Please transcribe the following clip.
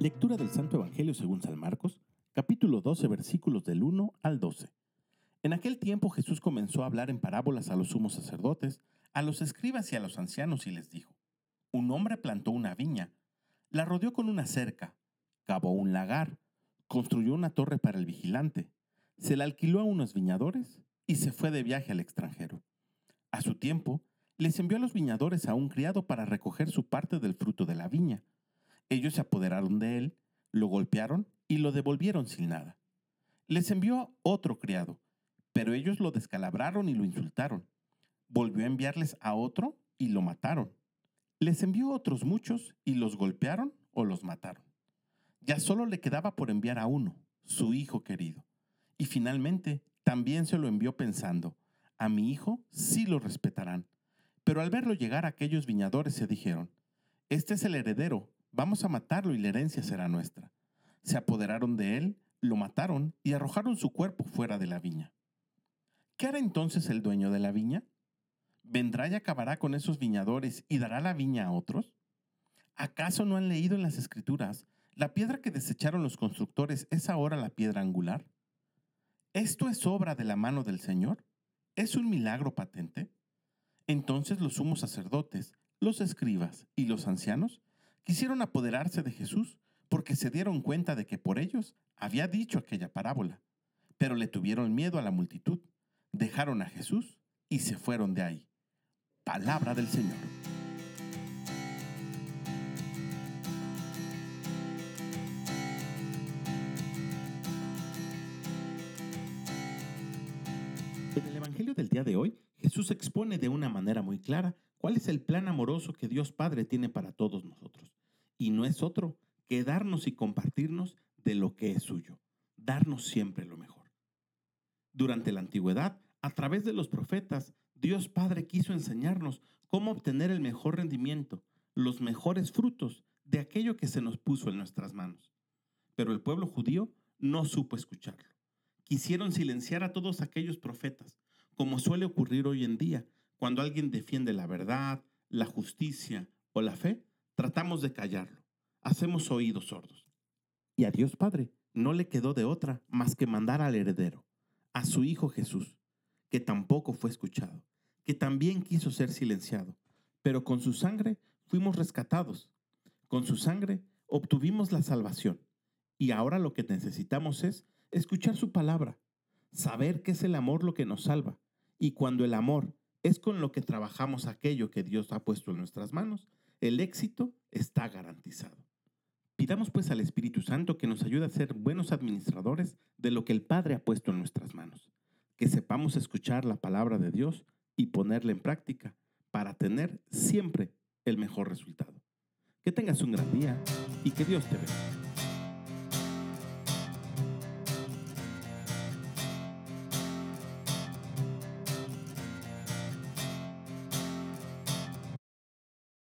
Lectura del Santo Evangelio según San Marcos, capítulo 12, versículos del 1 al 12. En aquel tiempo Jesús comenzó a hablar en parábolas a los sumos sacerdotes, a los escribas y a los ancianos y les dijo, Un hombre plantó una viña, la rodeó con una cerca, cavó un lagar, construyó una torre para el vigilante, se la alquiló a unos viñadores y se fue de viaje al extranjero. A su tiempo, les envió a los viñadores a un criado para recoger su parte del fruto de la viña. Ellos se apoderaron de él, lo golpearon y lo devolvieron sin nada. Les envió otro criado, pero ellos lo descalabraron y lo insultaron. Volvió a enviarles a otro y lo mataron. Les envió otros muchos y los golpearon o los mataron. Ya solo le quedaba por enviar a uno, su hijo querido. Y finalmente también se lo envió pensando, a mi hijo sí lo respetarán. Pero al verlo llegar aquellos viñadores se dijeron, este es el heredero, Vamos a matarlo y la herencia será nuestra. Se apoderaron de él, lo mataron y arrojaron su cuerpo fuera de la viña. ¿Qué hará entonces el dueño de la viña? ¿Vendrá y acabará con esos viñadores y dará la viña a otros? ¿Acaso no han leído en las escrituras la piedra que desecharon los constructores es ahora la piedra angular? ¿Esto es obra de la mano del Señor? ¿Es un milagro patente? Entonces los sumos sacerdotes, los escribas y los ancianos quisieron apoderarse de Jesús porque se dieron cuenta de que por ellos había dicho aquella parábola, pero le tuvieron miedo a la multitud, dejaron a Jesús y se fueron de ahí. Palabra del Señor. En el Evangelio del día de hoy, Jesús expone de una manera muy clara cuál es el plan amoroso que Dios Padre tiene para todos nosotros. Y no es otro que darnos y compartirnos de lo que es suyo, darnos siempre lo mejor. Durante la antigüedad, a través de los profetas, Dios Padre quiso enseñarnos cómo obtener el mejor rendimiento, los mejores frutos de aquello que se nos puso en nuestras manos. Pero el pueblo judío no supo escucharlo. Quisieron silenciar a todos aquellos profetas, como suele ocurrir hoy en día, cuando alguien defiende la verdad, la justicia o la fe, tratamos de callarlo. Hacemos oídos sordos. Y a Dios Padre no le quedó de otra más que mandar al heredero, a su Hijo Jesús, que tampoco fue escuchado, que también quiso ser silenciado, pero con su sangre fuimos rescatados. Con su sangre obtuvimos la salvación. Y ahora lo que necesitamos es escuchar su palabra, saber que es el amor lo que nos salva. Y cuando el amor es con lo que trabajamos aquello que Dios ha puesto en nuestras manos, el éxito está garantizado. Pidamos pues al Espíritu Santo que nos ayude a ser buenos administradores de lo que el Padre ha puesto en nuestras manos, que sepamos escuchar la palabra de Dios y ponerla en práctica para tener siempre el mejor resultado. Que tengas un gran día y que Dios te bendiga.